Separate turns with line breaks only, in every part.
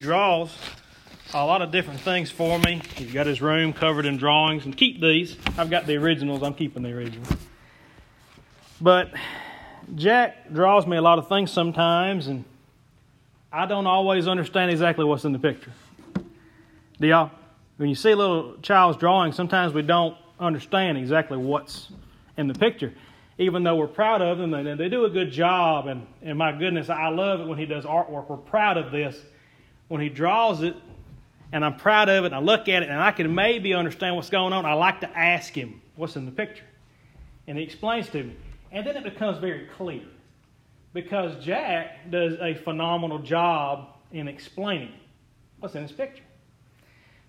draws a lot of different things for me. He's got his room covered in drawings, and keep these. I've got the originals. I'm keeping the originals. But Jack draws me a lot of things sometimes, and I don't always understand exactly what's in the picture. Do y'all? When you see a little child's drawing, sometimes we don't understand exactly what's in the picture, even though we're proud of them and they do a good job. And, and my goodness, I love it when he does artwork. We're proud of this. When he draws it, and I'm proud of it, and I look at it, and I can maybe understand what's going on, I like to ask him what's in the picture. And he explains to me. And then it becomes very clear because Jack does a phenomenal job in explaining what's in his picture.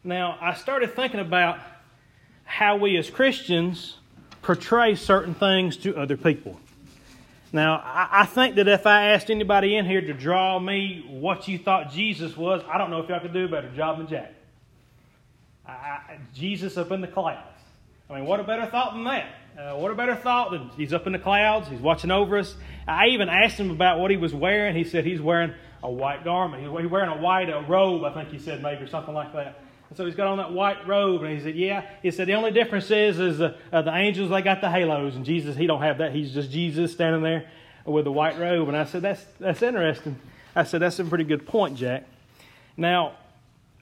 Now, I started thinking about how we as Christians portray certain things to other people. Now, I think that if I asked anybody in here to draw me what you thought Jesus was, I don't know if y'all could do a better job than Jack. I, Jesus up in the clouds. I mean, what a better thought than that? Uh, what a better thought than he's up in the clouds, he's watching over us. I even asked him about what he was wearing. He said he's wearing a white garment. He's wearing a white a robe, I think he said, maybe, or something like that. And so he's got on that white robe, and he said, "Yeah." He said the only difference is, is uh, uh, the angels they got the halos, and Jesus he don't have that. He's just Jesus standing there with the white robe. And I said, "That's that's interesting." I said, "That's a pretty good point, Jack." Now,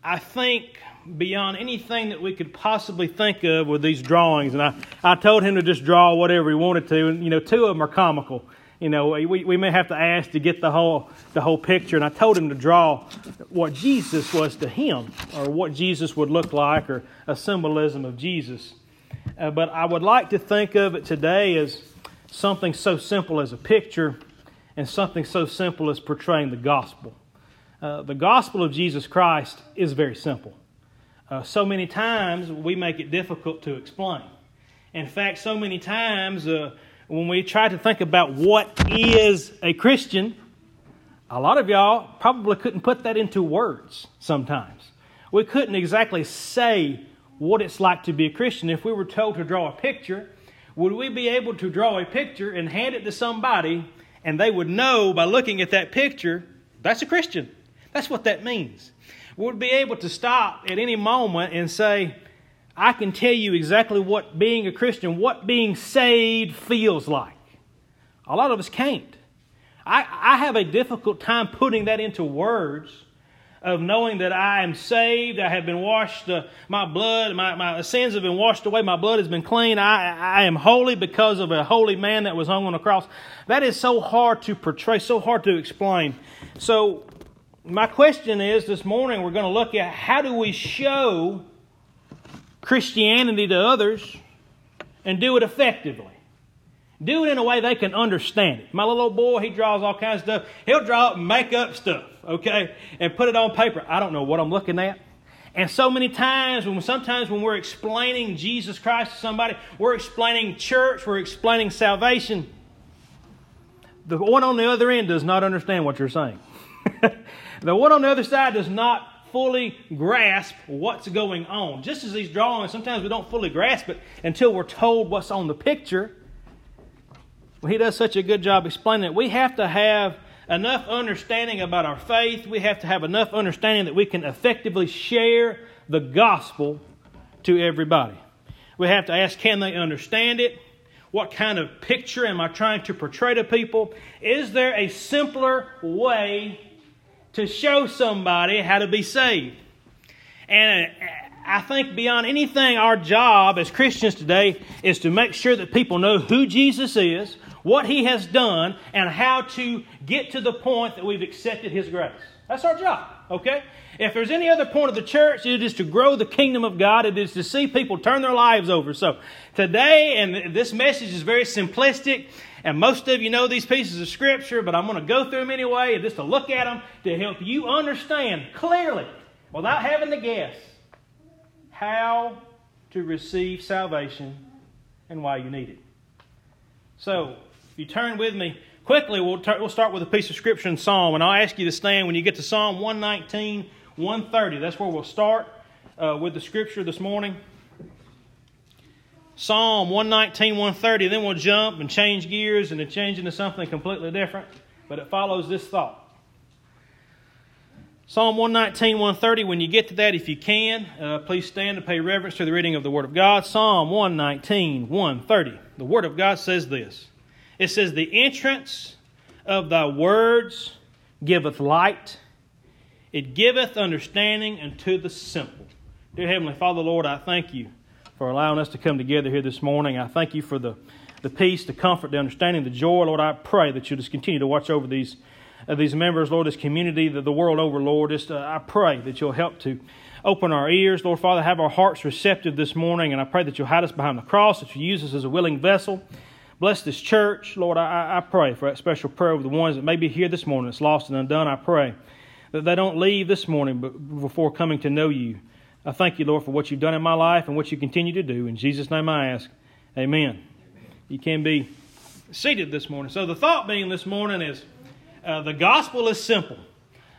I think beyond anything that we could possibly think of with these drawings, and I, I told him to just draw whatever he wanted to, and you know, two of them are comical you know, we, we may have to ask to get the whole, the whole picture. And I told him to draw what Jesus was to him, or what Jesus would look like, or a symbolism of Jesus. Uh, but I would like to think of it today as something so simple as a picture and something so simple as portraying the gospel. Uh, the gospel of Jesus Christ is very simple. Uh, so many times we make it difficult to explain. In fact, so many times uh, when we try to think about what is a Christian, a lot of y'all probably couldn't put that into words sometimes. We couldn't exactly say what it's like to be a Christian. If we were told to draw a picture, would we be able to draw a picture and hand it to somebody and they would know by looking at that picture that's a Christian? That's what that means. We would be able to stop at any moment and say, I can tell you exactly what being a Christian, what being saved feels like. A lot of us can't. I, I have a difficult time putting that into words of knowing that I am saved, I have been washed, uh, my blood, my, my sins have been washed away, my blood has been clean, I, I am holy because of a holy man that was hung on a cross. That is so hard to portray, so hard to explain. So, my question is this morning we're going to look at how do we show Christianity to others and do it effectively. Do it in a way they can understand it. My little old boy, he draws all kinds of stuff. He'll draw make up stuff, okay, and put it on paper. I don't know what I'm looking at. And so many times, when sometimes when we're explaining Jesus Christ to somebody, we're explaining church, we're explaining salvation. The one on the other end does not understand what you're saying. the one on the other side does not fully grasp what's going on. Just as these drawings, sometimes we don't fully grasp it until we're told what's on the picture. Well, he does such a good job explaining it. We have to have enough understanding about our faith. We have to have enough understanding that we can effectively share the gospel to everybody. We have to ask can they understand it? What kind of picture am I trying to portray to people? Is there a simpler way to show somebody how to be saved. And uh, I think beyond anything, our job as Christians today is to make sure that people know who Jesus is, what He has done, and how to get to the point that we've accepted His grace. That's our job, okay? If there's any other point of the church, it is to grow the kingdom of God. It is to see people turn their lives over. So today, and this message is very simplistic, and most of you know these pieces of Scripture, but I'm going to go through them anyway, just to look at them to help you understand clearly, without having to guess, how to receive salvation and why you need it. So, if you turn with me quickly, we'll, we'll start with a piece of Scripture in Psalm, and I'll ask you to stand when you get to Psalm 119, 130. That's where we'll start uh, with the Scripture this morning. Psalm 119, 130, then we'll jump and change gears and change into something completely different. But it follows this thought Psalm 119, 130, when you get to that, if you can, uh, please stand to pay reverence to the reading of the Word of God. Psalm 119, 130. The Word of God says this It says, The entrance of thy words giveth light, it giveth understanding unto the simple. Dear Heavenly Father, Lord, I thank you for allowing us to come together here this morning. I thank you for the, the peace, the comfort, the understanding, the joy. Lord, I pray that you'll just continue to watch over these uh, these members, Lord, this community, the, the world over, Lord. Just, uh, I pray that you'll help to open our ears, Lord Father, have our hearts receptive this morning, and I pray that you'll hide us behind the cross, that you use us as a willing vessel. Bless this church, Lord. I, I pray for that special prayer with the ones that may be here this morning that's lost and undone. I pray that they don't leave this morning before coming to know you. I thank you, Lord, for what you've done in my life and what you continue to do. In Jesus' name I ask. Amen. You can be seated this morning. So, the thought being this morning is. Uh, the gospel is simple.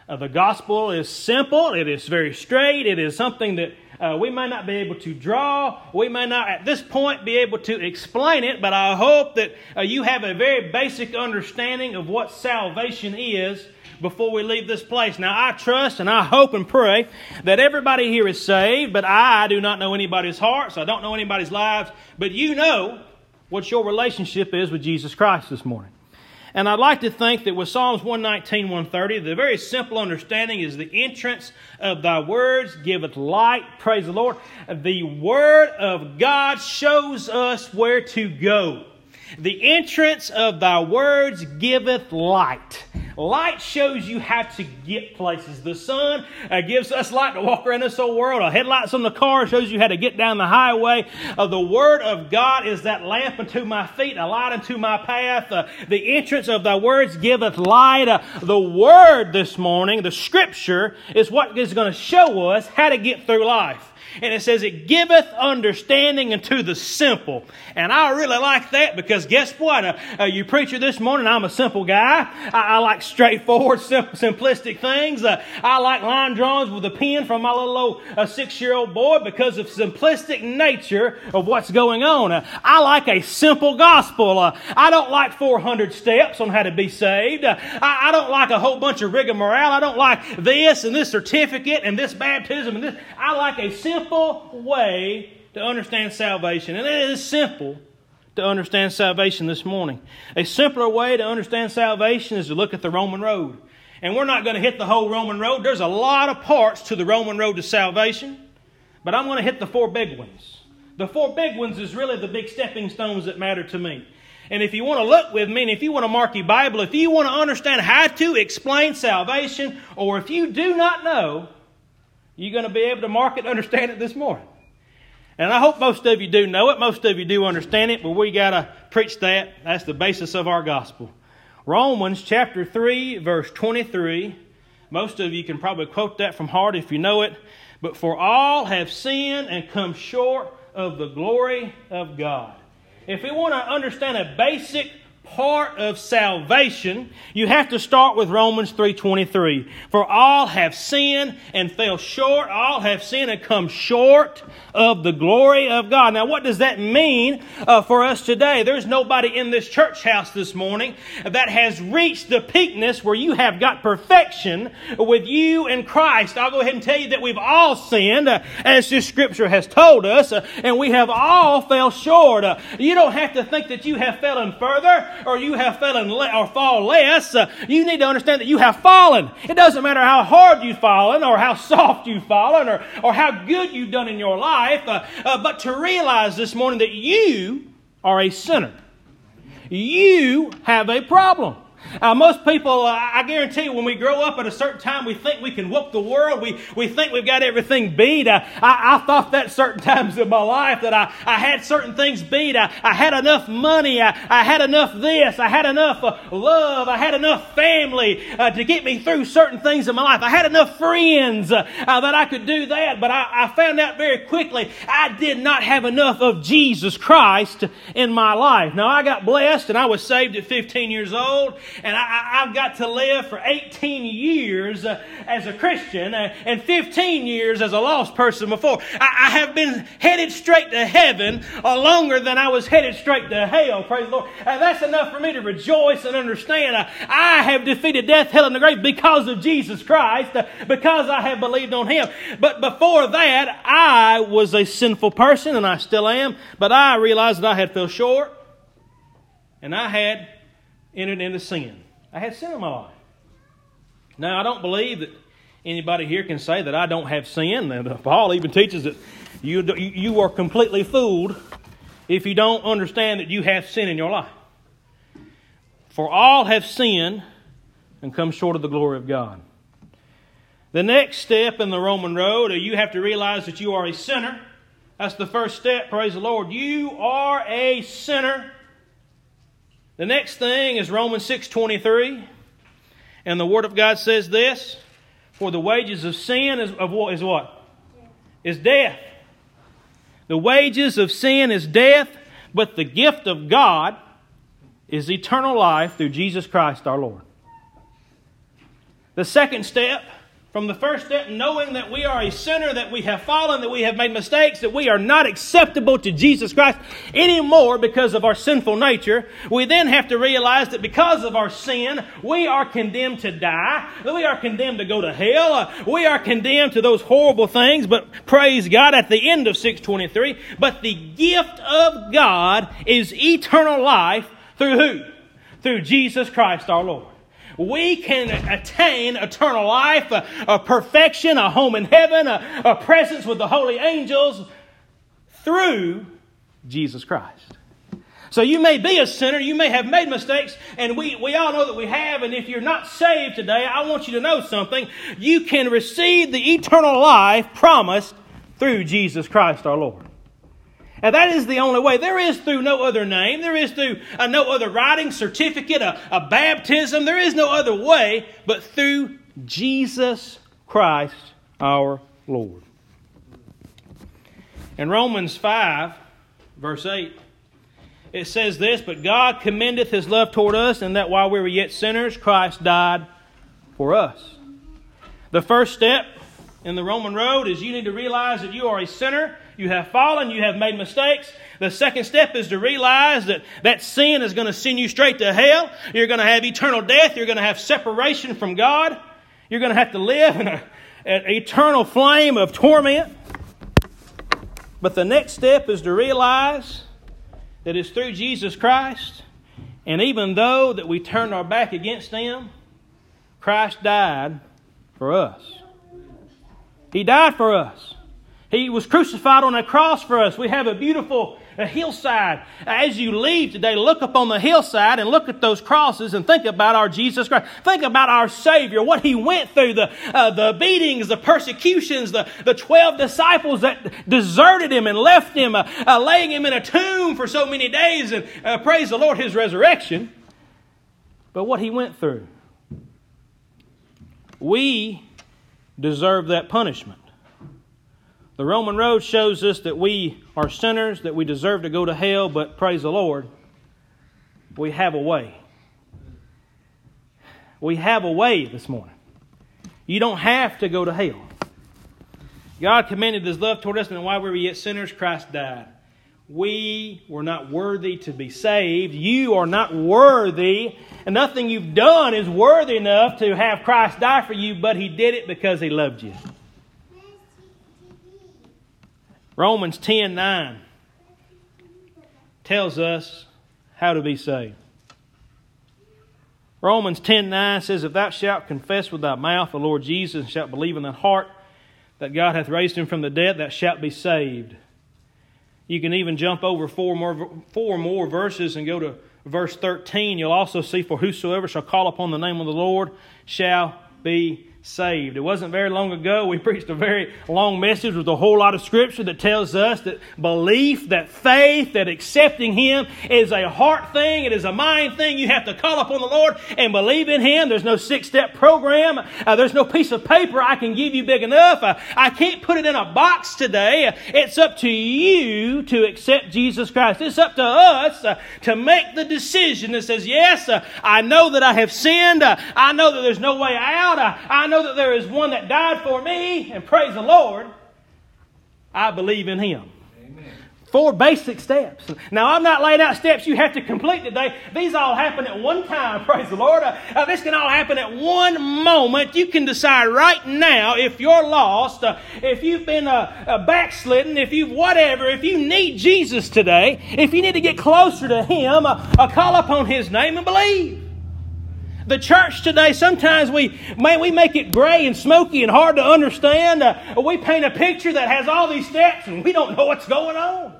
Uh, the gospel is simple, it is very straight, it is something that uh, we may not be able to draw. We may not at this point be able to explain it, but I hope that uh, you have a very basic understanding of what salvation is before we leave this place. Now, I trust and I hope and pray that everybody here is saved, but I do not know anybody's hearts. I don't know anybody's lives, but you know what your relationship is with Jesus Christ this morning. And I'd like to think that with Psalms 119, 130, the very simple understanding is the entrance of thy words giveth light. Praise the Lord. The word of God shows us where to go. The entrance of thy words giveth light. Light shows you how to get places. The sun uh, gives us light to walk around this whole world. A headlights on the car shows you how to get down the highway. Uh, the Word of God is that lamp unto my feet, a light unto my path. Uh, the entrance of thy words giveth light. Uh, the Word this morning, the Scripture, is what is going to show us how to get through life. And it says, It giveth understanding unto the simple. And I really like that because guess what? Uh, uh, you preacher this morning, I'm a simple guy. I, I like straightforward, sim- simplistic things. Uh, I like line drawings with a pen from my little old uh, six year old boy because of simplistic nature of what's going on. Uh, I like a simple gospel. Uh, I don't like 400 steps on how to be saved. I, I don't like a whole bunch of rigmarole. I don't like this and this certificate and this baptism and this. I like a simple simple way to understand salvation. And it is simple to understand salvation this morning. A simpler way to understand salvation is to look at the Roman road. And we're not going to hit the whole Roman road. There's a lot of parts to the Roman road to salvation, but I'm going to hit the four big ones. The four big ones is really the big stepping stones that matter to me. And if you want to look with me, and if you want to mark your Bible, if you want to understand how to explain salvation, or if you do not know you're going to be able to mark it and understand it this morning. And I hope most of you do know it. Most of you do understand it, but we got to preach that. That's the basis of our gospel. Romans chapter 3, verse 23. Most of you can probably quote that from heart if you know it. But for all have sinned and come short of the glory of God. If we want to understand a basic part of salvation, you have to start with Romans 3:23. For all have sinned and fell short, all have sinned and come short of the glory of God. Now, what does that mean uh, for us today? There's nobody in this church house this morning that has reached the peakness where you have got perfection with you and Christ. I'll go ahead and tell you that we've all sinned, uh, as this scripture has told us, uh, and we have all fell short. Uh, you don't have to think that you have fallen further or you have fallen le- or fall less. Uh, you need to understand that you have fallen. It doesn't matter how hard you've fallen or how soft you've fallen or, or how good you've done in your life, uh, uh, but to realize this morning that you are a sinner. You have a problem. Uh, most people, uh, I guarantee you, when we grow up at a certain time, we think we can whoop the world. We, we think we've got everything beat. Uh, I, I thought that certain times in my life that I, I had certain things beat. I, I had enough money. I, I had enough this. I had enough uh, love. I had enough family uh, to get me through certain things in my life. I had enough friends uh, that I could do that. But I, I found out very quickly I did not have enough of Jesus Christ in my life. Now, I got blessed and I was saved at 15 years old and I, have got to live for 18 years uh, as a Christian uh, and 15 years as a lost person before. I, I have been headed straight to heaven uh, longer than I was headed straight to hell, praise the Lord. And that's enough for me to rejoice and understand uh, I have defeated death, hell, and the grave because of Jesus Christ, uh, because I have believed on Him. But before that, I was a sinful person, and I still am, but I realized that I had fell short and I had entered into sin. I had sin in my life. Now, I don't believe that anybody here can say that I don't have sin. And Paul even teaches that you, you are completely fooled if you don't understand that you have sin in your life. For all have sinned and come short of the glory of God. The next step in the Roman road, uh, you have to realize that you are a sinner. That's the first step, praise the Lord. You are a sinner the next thing is Romans 6:23. And the word of God says this, for the wages of sin is of what is what? Is death. The wages of sin is death, but the gift of God is eternal life through Jesus Christ our Lord. The second step from the first step, knowing that we are a sinner, that we have fallen, that we have made mistakes, that we are not acceptable to Jesus Christ anymore because of our sinful nature, we then have to realize that because of our sin, we are condemned to die, we are condemned to go to hell, we are condemned to those horrible things, but praise God at the end of 623, but the gift of God is eternal life through who? Through Jesus Christ our Lord we can attain eternal life, a, a perfection, a home in heaven, a, a presence with the holy angels through Jesus Christ. So you may be a sinner, you may have made mistakes, and we, we all know that we have. And if you're not saved today, I want you to know something. You can receive the eternal life promised through Jesus Christ our Lord. And that is the only way. There is through no other name. There is through uh, no other writing, certificate, a, a baptism. There is no other way but through Jesus Christ our Lord. In Romans 5, verse 8, it says this But God commendeth his love toward us, and that while we were yet sinners, Christ died for us. The first step in the Roman road is you need to realize that you are a sinner you have fallen, you have made mistakes. The second step is to realize that that sin is going to send you straight to hell. You're going to have eternal death. You're going to have separation from God. You're going to have to live in a, an eternal flame of torment. But the next step is to realize that it's through Jesus Christ. And even though that we turned our back against Him, Christ died for us. He died for us. He was crucified on a cross for us. We have a beautiful hillside. As you leave today, look up on the hillside and look at those crosses and think about our Jesus Christ. Think about our Savior, what He went through, the, uh, the beatings, the persecutions, the, the 12 disciples that deserted Him and left Him, uh, uh, laying Him in a tomb for so many days, and uh, praise the Lord, His resurrection. But what He went through. We deserve that punishment. The Roman road shows us that we are sinners, that we deserve to go to hell, but praise the Lord, we have a way. We have a way this morning. You don't have to go to hell. God commended His love toward us, and while we were yet sinners, Christ died. We were not worthy to be saved. You are not worthy, and nothing you've done is worthy enough to have Christ die for you, but He did it because He loved you. Romans 10 9 tells us how to be saved. Romans 10 9 says, If thou shalt confess with thy mouth the Lord Jesus, and shalt believe in thy heart that God hath raised him from the dead, thou shalt be saved. You can even jump over four more, four more verses and go to verse 13. You'll also see, For whosoever shall call upon the name of the Lord shall be saved. It wasn't very long ago we preached a very long message with a whole lot of scripture that tells us that belief, that faith, that accepting Him is a heart thing, it is a mind thing. You have to call upon the Lord and believe in Him. There's no six step program, uh, there's no piece of paper I can give you big enough. Uh, I can't put it in a box today. It's up to you to accept Jesus Christ. It's up to us uh, to make the decision that says, Yes, uh, I know that I have sinned. Uh, I know that there's no way out. Uh, I know that there is one that died for me, and praise the Lord, I believe in Him. Four basic steps. Now, I'm not laying out steps you have to complete today. These all happen at one time, praise the Lord. Uh, uh, this can all happen at one moment. You can decide right now if you're lost, uh, if you've been uh, uh backslidden, if you've whatever, if you need Jesus today, if you need to get closer to Him, call upon His name and believe. The church today, sometimes we, man, we make it gray and smoky and hard to understand. Uh, we paint a picture that has all these steps and we don't know what's going on.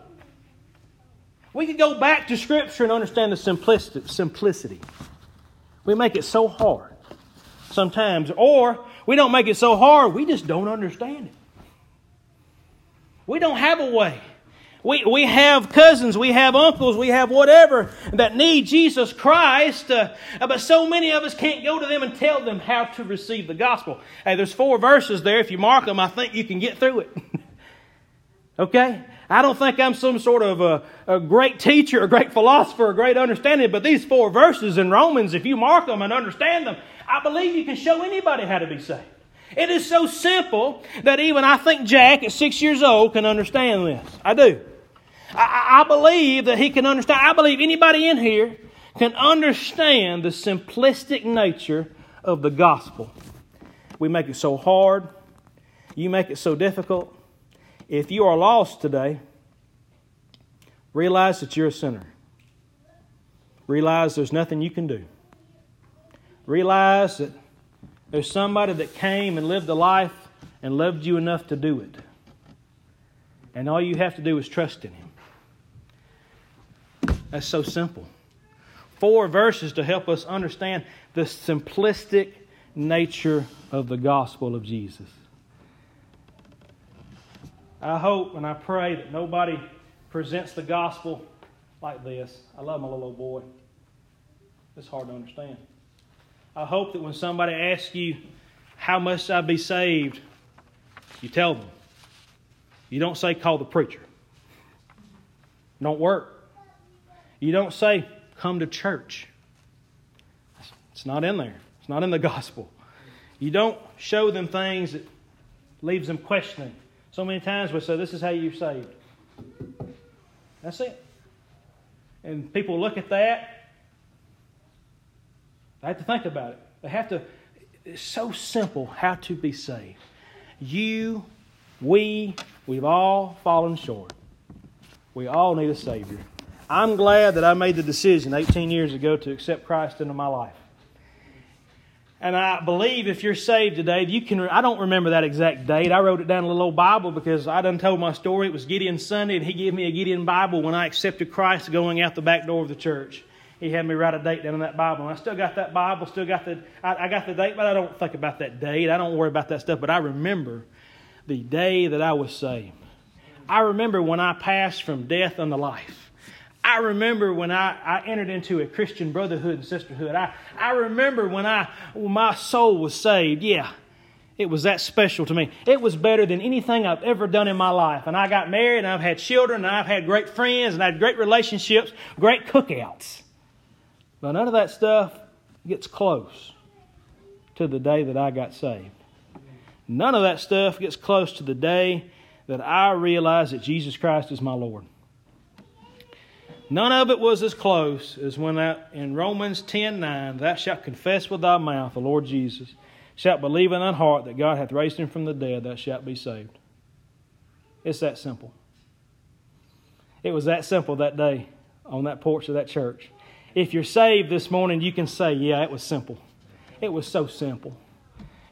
We could go back to Scripture and understand the simplicity. We make it so hard sometimes, or we don't make it so hard, we just don't understand it. We don't have a way. We, we have cousins, we have uncles, we have whatever that need Jesus Christ, uh, but so many of us can't go to them and tell them how to receive the gospel. Hey, there's four verses there. If you mark them, I think you can get through it. okay? I don't think I'm some sort of a, a great teacher, a great philosopher, a great understanding, but these four verses in Romans, if you mark them and understand them, I believe you can show anybody how to be saved. It is so simple that even I think Jack at six years old can understand this. I do. I, I believe that he can understand. I believe anybody in here can understand the simplistic nature of the gospel. We make it so hard, you make it so difficult. If you are lost today, realize that you're a sinner. Realize there's nothing you can do. Realize that there's somebody that came and lived a life and loved you enough to do it. And all you have to do is trust in Him. That's so simple. Four verses to help us understand the simplistic nature of the gospel of Jesus. I hope and I pray that nobody presents the gospel like this. I love my little old boy. It's hard to understand. I hope that when somebody asks you, How must I be saved? you tell them. You don't say, Call the preacher. Don't work. You don't say, come to church. It's not in there. It's not in the gospel. You don't show them things that leaves them questioning. So many times we say, this is how you're saved. That's it. And people look at that. They have to think about it. They have to. It's so simple how to be saved. You, we, we've all fallen short. We all need a Savior. I'm glad that I made the decision 18 years ago to accept Christ into my life. And I believe if you're saved today, you can. I don't remember that exact date. I wrote it down in a little Bible because I done told my story. It was Gideon Sunday, and he gave me a Gideon Bible when I accepted Christ going out the back door of the church. He had me write a date down in that Bible, and I still got that Bible. Still got the. I, I got the date, but I don't think about that date. I don't worry about that stuff. But I remember the day that I was saved. I remember when I passed from death unto life. I remember when I, I entered into a Christian brotherhood and sisterhood. I, I remember when, I, when my soul was saved. Yeah, it was that special to me. It was better than anything I've ever done in my life. And I got married, and I've had children, and I've had great friends, and I had great relationships, great cookouts. But none of that stuff gets close to the day that I got saved. None of that stuff gets close to the day that I realized that Jesus Christ is my Lord. None of it was as close as when that in Romans 10 9, thou shalt confess with thy mouth the Lord Jesus, shalt believe in thine heart that God hath raised him from the dead, thou shalt be saved. It's that simple. It was that simple that day on that porch of that church. If you're saved this morning, you can say, Yeah, it was simple. It was so simple.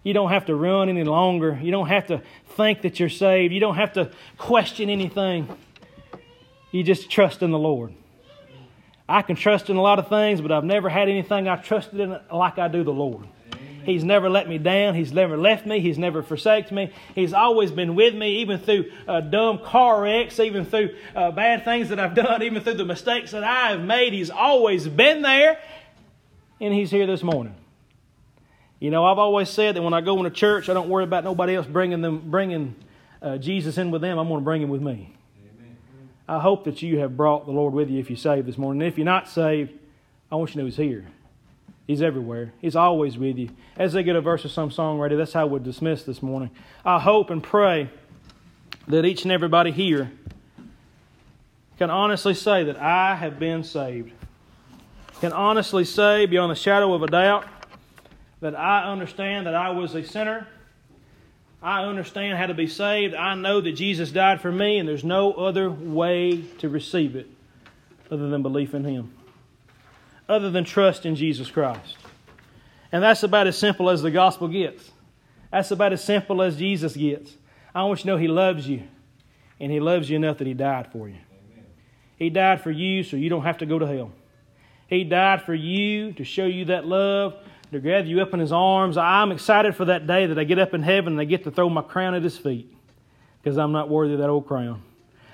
You don't have to run any longer. You don't have to think that you're saved. You don't have to question anything. You just trust in the Lord. I can trust in a lot of things, but I've never had anything I trusted in like I do the Lord. He's never let me down. He's never left me. He's never forsaken me. He's always been with me, even through uh, dumb car wrecks, even through uh, bad things that I've done, even through the mistakes that I have made. He's always been there, and He's here this morning. You know, I've always said that when I go into church, I don't worry about nobody else bringing them, bringing uh, Jesus in with them. I'm going to bring Him with me. I hope that you have brought the Lord with you if you're saved this morning. And if you're not saved, I want you to know He's here. He's everywhere. He's always with you. As they get a verse of some song ready, that's how we'll dismiss this morning. I hope and pray that each and everybody here can honestly say that I have been saved. Can honestly say, beyond the shadow of a doubt, that I understand that I was a sinner. I understand how to be saved. I know that Jesus died for me, and there's no other way to receive it other than belief in Him other than trust in Jesus Christ. And that's about as simple as the gospel gets. That's about as simple as Jesus gets. I want you to know He loves you, and He loves you enough that He died for you. Amen. He died for you so you don't have to go to hell. He died for you to show you that love, to gather you up in His arms. I'm excited for that day that I get up in heaven and I get to throw my crown at His feet because I'm not worthy of that old crown.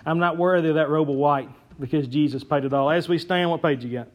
I'm not worthy of that robe of white because Jesus paid it all. As we stand, what page you got?